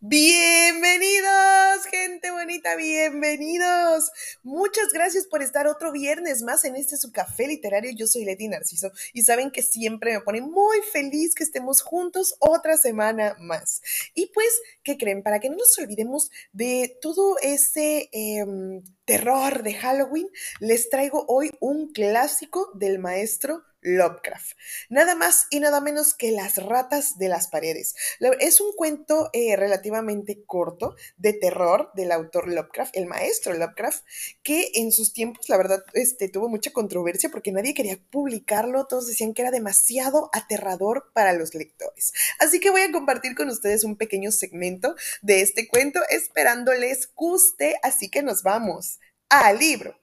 Bienvenidos, gente bonita, bienvenidos. Muchas gracias por estar otro viernes más en este su café literario. Yo soy Leti Narciso y saben que siempre me pone muy feliz que estemos juntos otra semana más. Y pues, ¿qué creen? Para que no nos olvidemos de todo ese em, terror de Halloween, les traigo hoy un clásico del maestro Lovecraft. Nada más y nada menos que Las ratas de las paredes. Es un cuento eh, relativamente corto de terror del autor Lovecraft, el maestro Lovecraft, que en sus tiempos, la verdad, este, tuvo mucha controversia porque nadie quería publicarlo. Todos decían que era demasiado aterrador para los lectores. Así que voy a compartir con ustedes un pequeño segmento de este cuento, esperando les guste. Así que nos vamos al libro.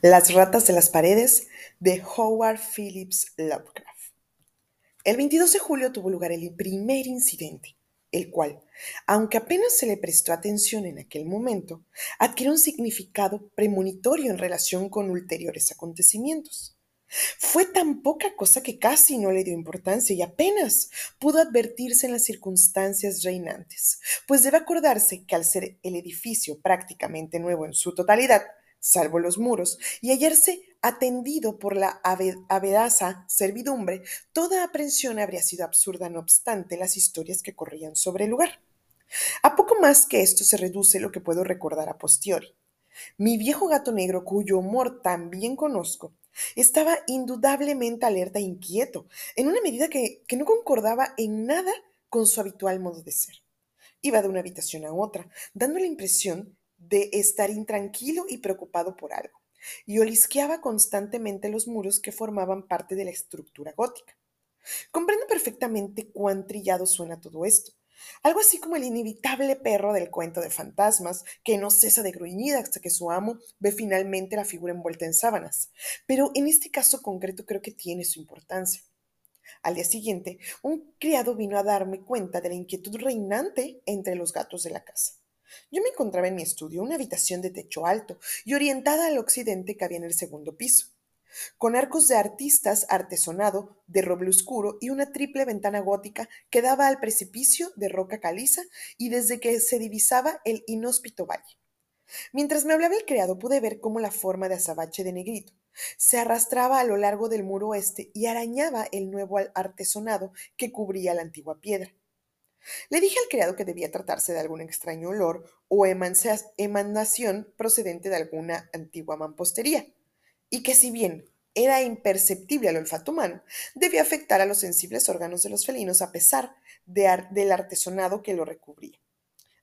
Las ratas de las paredes de Howard Phillips Lovecraft. El 22 de julio tuvo lugar el primer incidente, el cual, aunque apenas se le prestó atención en aquel momento, adquirió un significado premonitorio en relación con ulteriores acontecimientos. Fue tan poca cosa que casi no le dio importancia y apenas pudo advertirse en las circunstancias reinantes, pues debe acordarse que al ser el edificio prácticamente nuevo en su totalidad, salvo los muros, y hallarse atendido por la avedaza servidumbre, toda aprensión habría sido absurda, no obstante las historias que corrían sobre el lugar. A poco más que esto se reduce lo que puedo recordar a posteriori. Mi viejo gato negro, cuyo humor también conozco, estaba indudablemente alerta e inquieto, en una medida que, que no concordaba en nada con su habitual modo de ser. Iba de una habitación a otra, dando la impresión de estar intranquilo y preocupado por algo, y olisqueaba constantemente los muros que formaban parte de la estructura gótica. Comprendo perfectamente cuán trillado suena todo esto. Algo así como el inevitable perro del cuento de fantasmas, que no cesa de gruñir hasta que su amo ve finalmente la figura envuelta en sábanas. Pero en este caso concreto creo que tiene su importancia. Al día siguiente, un criado vino a darme cuenta de la inquietud reinante entre los gatos de la casa. Yo me encontraba en mi estudio, una habitación de techo alto y orientada al occidente que había en el segundo piso, con arcos de artistas artesonado de roble oscuro y una triple ventana gótica que daba al precipicio de roca caliza y desde que se divisaba el inhóspito valle. Mientras me hablaba el criado pude ver cómo la forma de azabache de negrito se arrastraba a lo largo del muro oeste y arañaba el nuevo artesonado que cubría la antigua piedra. Le dije al criado que debía tratarse de algún extraño olor o emanación procedente de alguna antigua mampostería, y que si bien era imperceptible al olfato humano, debía afectar a los sensibles órganos de los felinos a pesar del artesonado que lo recubría.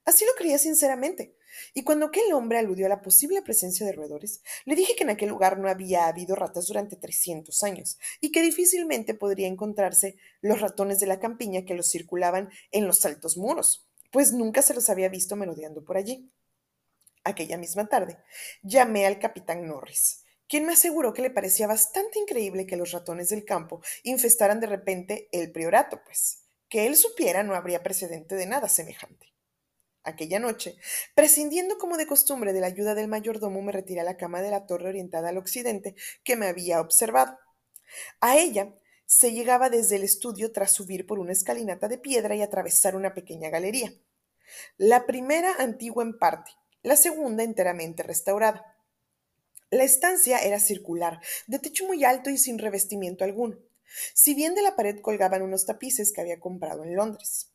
Así lo creía sinceramente, y cuando aquel hombre aludió a la posible presencia de roedores, le dije que en aquel lugar no había habido ratas durante 300 años, y que difícilmente podría encontrarse los ratones de la campiña que los circulaban en los altos muros, pues nunca se los había visto merodeando por allí. Aquella misma tarde, llamé al capitán Norris, quien me aseguró que le parecía bastante increíble que los ratones del campo infestaran de repente el priorato, pues que él supiera no habría precedente de nada semejante. Aquella noche, prescindiendo como de costumbre de la ayuda del mayordomo, me retiré a la cama de la torre orientada al occidente que me había observado. A ella se llegaba desde el estudio tras subir por una escalinata de piedra y atravesar una pequeña galería. La primera antigua en parte, la segunda enteramente restaurada. La estancia era circular, de techo muy alto y sin revestimiento alguno, si bien de la pared colgaban unos tapices que había comprado en Londres.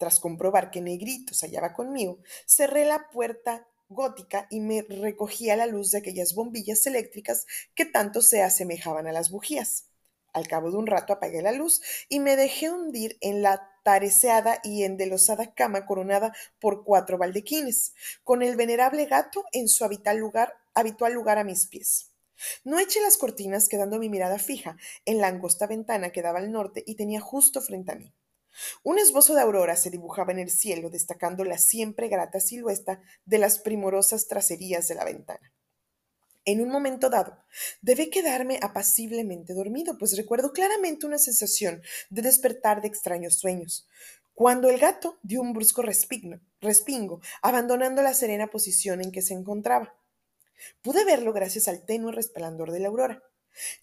Tras comprobar que Negrito se hallaba conmigo, cerré la puerta gótica y me recogí a la luz de aquellas bombillas eléctricas que tanto se asemejaban a las bujías. Al cabo de un rato apagué la luz y me dejé hundir en la tareceada y endelosada cama coronada por cuatro baldequines, con el venerable gato en su habitual lugar, habitual lugar a mis pies. No eché las cortinas, quedando mi mirada fija en la angosta ventana que daba al norte y tenía justo frente a mí. Un esbozo de aurora se dibujaba en el cielo, destacando la siempre grata silueta de las primorosas tracerías de la ventana. En un momento dado, debí quedarme apaciblemente dormido, pues recuerdo claramente una sensación de despertar de extraños sueños, cuando el gato dio un brusco respingo, abandonando la serena posición en que se encontraba. Pude verlo gracias al tenue resplandor de la aurora.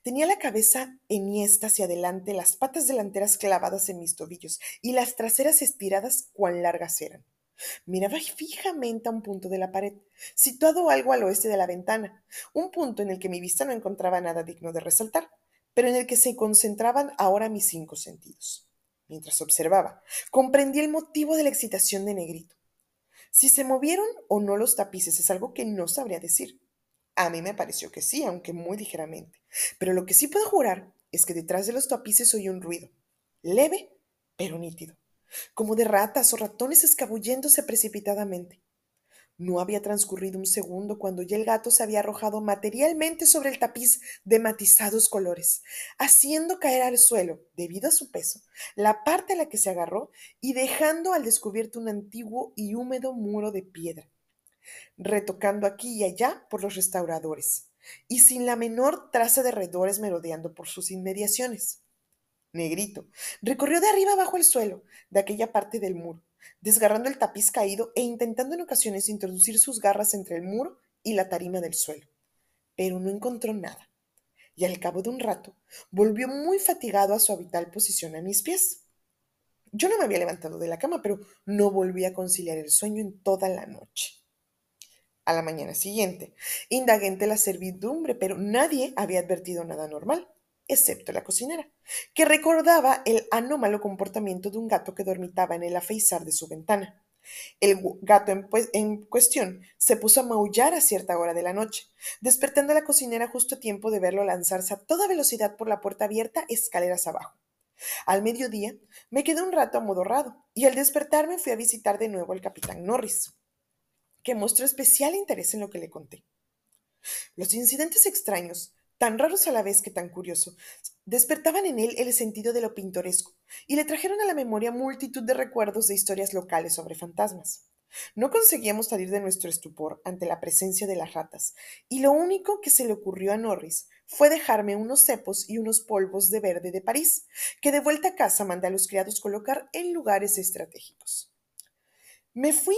Tenía la cabeza enhiesta hacia adelante, las patas delanteras clavadas en mis tobillos y las traseras estiradas cuán largas eran. Miraba fijamente a un punto de la pared, situado algo al oeste de la ventana, un punto en el que mi vista no encontraba nada digno de resaltar, pero en el que se concentraban ahora mis cinco sentidos. Mientras observaba, comprendí el motivo de la excitación de Negrito. Si se movieron o no los tapices es algo que no sabría decir. A mí me pareció que sí, aunque muy ligeramente. Pero lo que sí puedo jurar es que detrás de los tapices oí un ruido, leve pero nítido, como de ratas o ratones escabulléndose precipitadamente. No había transcurrido un segundo cuando ya el gato se había arrojado materialmente sobre el tapiz de matizados colores, haciendo caer al suelo, debido a su peso, la parte a la que se agarró y dejando al descubierto un antiguo y húmedo muro de piedra, retocando aquí y allá por los restauradores, y sin la menor traza de redores merodeando por sus inmediaciones. Negrito recorrió de arriba abajo el suelo de aquella parte del muro, desgarrando el tapiz caído e intentando en ocasiones introducir sus garras entre el muro y la tarima del suelo. Pero no encontró nada, y al cabo de un rato volvió muy fatigado a su habitual posición a mis pies. Yo no me había levantado de la cama, pero no volví a conciliar el sueño en toda la noche. A la mañana siguiente, indagué entre la servidumbre, pero nadie había advertido nada normal excepto la cocinera, que recordaba el anómalo comportamiento de un gato que dormitaba en el afeizar de su ventana. El gato en, en, cuestión se puso a maullar a cierta hora de la noche, despertando a la cocinera justo a tiempo de verlo lanzarse a toda velocidad por la puerta abierta escaleras abajo. Al mediodía me quedé un rato amodorrado y al despertarme fui a visitar de nuevo al capitán Norris, que mostró especial interés en lo que le conté. Los incidentes extraños tan raros a la vez que tan curioso, despertaban en él el sentido de lo pintoresco y le trajeron a la memoria multitud de recuerdos de historias locales sobre fantasmas. No conseguíamos salir de nuestro estupor ante la presencia de las ratas, y lo único que se le ocurrió a Norris fue dejarme unos cepos y unos polvos de verde de París, que de vuelta a casa mandé a los criados colocar en lugares estratégicos. Me fui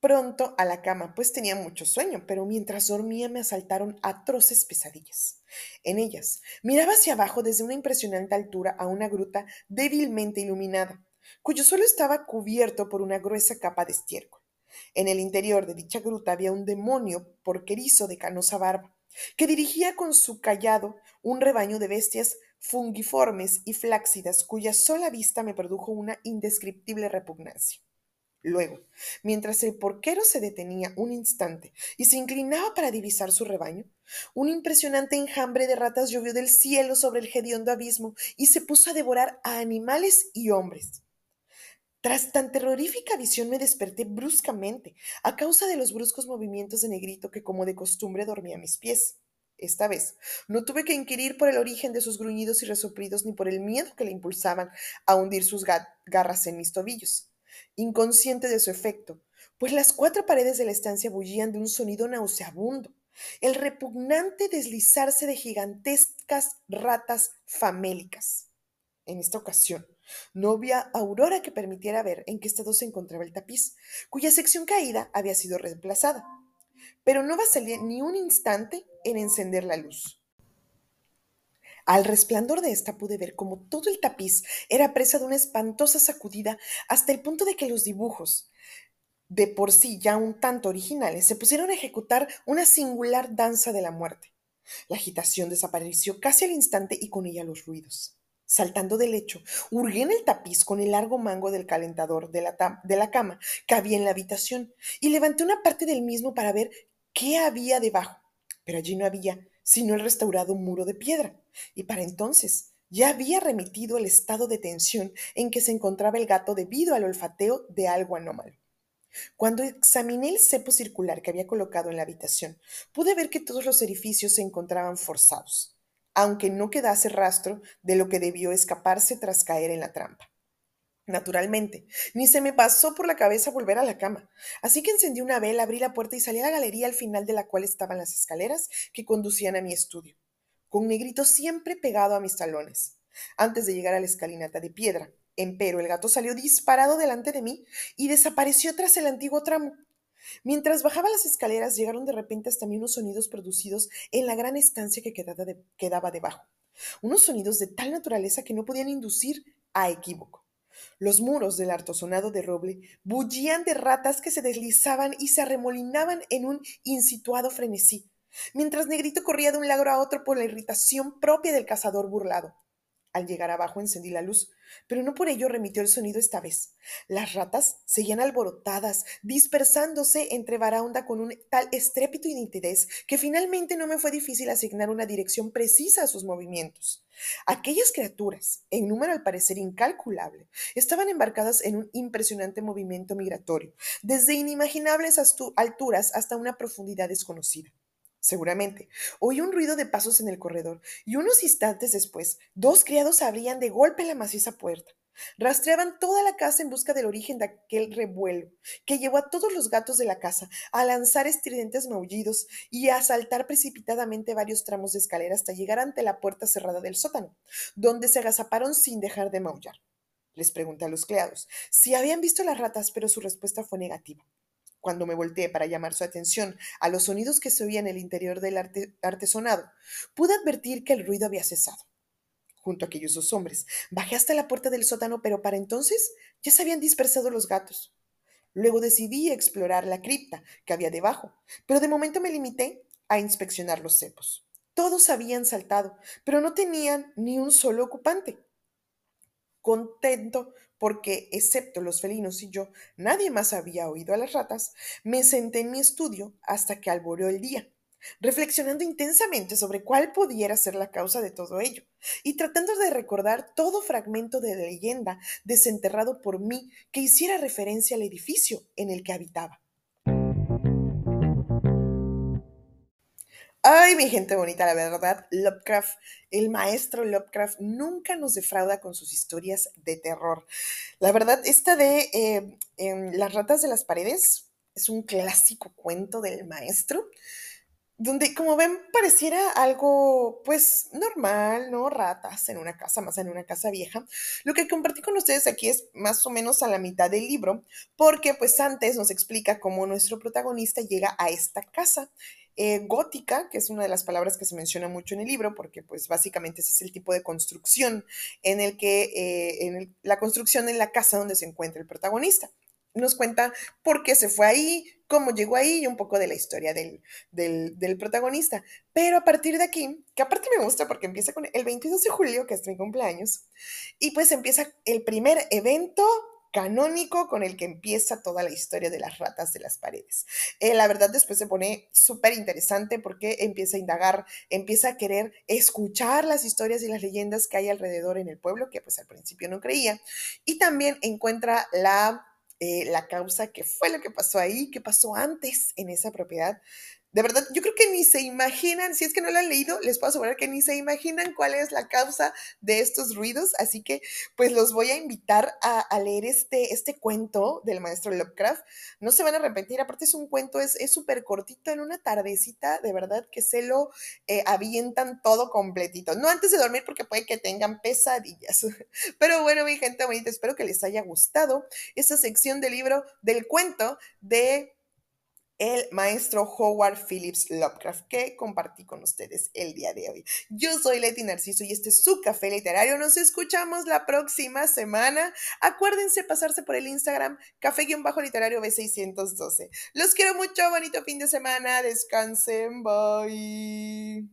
pronto a la cama, pues tenía mucho sueño, pero mientras dormía me asaltaron atroces pesadillas. En ellas miraba hacia abajo desde una impresionante altura a una gruta débilmente iluminada, cuyo suelo estaba cubierto por una gruesa capa de estiércol. En el interior de dicha gruta había un demonio porquerizo de canosa barba, que dirigía con su callado un rebaño de bestias fungiformes y flácidas, cuya sola vista me produjo una indescriptible repugnancia. Luego, mientras el porquero se detenía un instante y se inclinaba para divisar su rebaño, un impresionante enjambre de ratas llovió del cielo sobre el hediondo abismo y se puso a devorar a animales y hombres. Tras tan terrorífica visión me desperté bruscamente, a causa de los bruscos movimientos de negrito que como de costumbre dormía a mis pies. Esta vez no tuve que inquirir por el origen de sus gruñidos y resoplidos ni por el miedo que le impulsaban a hundir sus garras en mis tobillos inconsciente de su efecto, pues las cuatro paredes de la estancia bullían de un sonido nauseabundo, el repugnante deslizarse de gigantescas ratas famélicas. En esta ocasión, no había aurora que permitiera ver en qué estado se encontraba el tapiz, cuya sección caída había sido reemplazada, pero no vacilé ni un instante en encender la luz. Al resplandor de esta pude ver cómo todo el tapiz era presa de una espantosa sacudida hasta el punto de que los dibujos, de por sí ya un tanto originales, se pusieron a ejecutar una singular danza de la muerte. La agitación desapareció casi al instante y con ella los ruidos. Saltando del lecho, hurgué en el tapiz con el largo mango del calentador de la, de la cama que había en la habitación y levanté una parte del mismo para ver qué había debajo. Pero allí no había sino el restaurado muro de piedra, y para entonces ya había remitido el estado de tensión en que se encontraba el gato debido al olfateo de algo anómalo. Cuando examiné el cepo circular que había colocado en la habitación, pude ver que todos los edificios se encontraban forzados, aunque no quedase rastro de lo que debió escaparse tras caer en la trampa. Naturalmente, ni se me pasó por la cabeza volver a la cama. Así que encendí una vela, abrí la puerta y salí a la galería al final de la cual estaban las escaleras que conducían a mi estudio, con negrito siempre pegado a mis talones. Antes de llegar a la escalinata de piedra, Empero el gato salió disparado delante de mí y desapareció tras el antiguo tramo. Mientras bajaba las escaleras llegaron de repente hasta mí unos sonidos producidos en la gran estancia que quedaba, debajo. Unos sonidos de tal naturaleza que no podían inducir a equívoco. Los muros del artesonado de roble bullían de ratas que se deslizaban y se arremolinaban en un insituado frenesí, mientras Negrito corría de un lado a otro por la irritación propia del cazador burlado. Al llegar abajo encendí la luz, pero no por ello remitió el sonido esta vez. Las ratas seguían alborotadas, dispersándose entre Baraunda con un tal estrépito y nitidez que finalmente no me fue difícil asignar una dirección precisa a sus movimientos. Aquellas criaturas, en número al parecer incalculable, estaban embarcadas en un impresionante movimiento migratorio, desde inimaginables alturas hasta una profundidad desconocida. Seguramente. Oí un ruido de pasos en el corredor y unos instantes después, dos criados abrían de golpe la maciza puerta. Rastreaban toda la casa en busca del origen de aquel revuelo, que llevó a todos los gatos de la casa a lanzar estridentes maullidos y a saltar precipitadamente varios tramos de escalera hasta llegar ante la puerta cerrada del sótano, donde se agazaparon sin dejar de maullar. Les pregunté a los criados si habían visto las ratas, pero su respuesta fue negativa. Cuando me volteé para llamar su atención a los sonidos que se oían en el interior del artesonado, pude advertir que el ruido había cesado. Junto a aquellos dos hombres, bajé hasta la puerta del sótano, pero para entonces ya se habían dispersado los gatos. Luego decidí explorar la cripta que había debajo, pero de momento me limité a inspeccionar los cepos. Todos habían saltado, pero no tenían ni un solo ocupante. Contento porque, excepto los felinos y yo, nadie más había oído a las ratas, me senté en mi estudio hasta que alboró el día, reflexionando intensamente sobre cuál pudiera ser la causa de todo ello, y tratando de recordar todo fragmento de leyenda desenterrado por mí que hiciera referencia al edificio en el que habitaba. Ay, mi gente bonita, la verdad, Lovecraft, el maestro Lovecraft, nunca nos defrauda con sus historias de terror. La verdad, esta de eh, em, Las ratas de las paredes es un clásico cuento del maestro donde como ven pareciera algo pues normal, ¿no? Ratas en una casa, más en una casa vieja. Lo que compartí con ustedes aquí es más o menos a la mitad del libro, porque pues antes nos explica cómo nuestro protagonista llega a esta casa. Eh, gótica, que es una de las palabras que se menciona mucho en el libro, porque pues básicamente ese es el tipo de construcción en el que, eh, en la construcción en la casa donde se encuentra el protagonista nos cuenta por qué se fue ahí, cómo llegó ahí y un poco de la historia del, del, protagonista. Pero a partir de aquí, que aparte me gusta porque empieza con el 22 de julio, que es mi cumpleaños, y pues empieza el primer evento canónico con el que empieza toda la historia de las ratas de las paredes. Eh, la verdad después se pone súper interesante porque empieza a indagar, empieza a querer escuchar las historias y las leyendas que hay alrededor en el pueblo, que pues al principio no creía, y también encuentra la eh, la causa, qué fue lo que pasó ahí, qué pasó antes en esa propiedad. De verdad, yo creo que ni se imaginan, si es que no lo han leído, les puedo asegurar que ni se imaginan cuál es la causa de estos ruidos, así que pues los voy a invitar a, leer este, este cuento del maestro Lovecraft. No se van a arrepentir, aparte es un cuento, es súper cortito, en una tardecita, de verdad que se lo eh, avientan todo completito. No antes de dormir porque puede que tengan pesadillas. Pero bueno, mi gente bonita, espero que les haya gustado esta sección del libro del cuento de el maestro Howard Phillips Lovecraft que compartí con ustedes el día de hoy. Yo soy Leti Narciso y este es su café literario. Nos escuchamos la próxima semana. Acuérdense pasarse por el Instagram café-literario B612. Los quiero mucho, bonito fin de semana. Descansen, bye.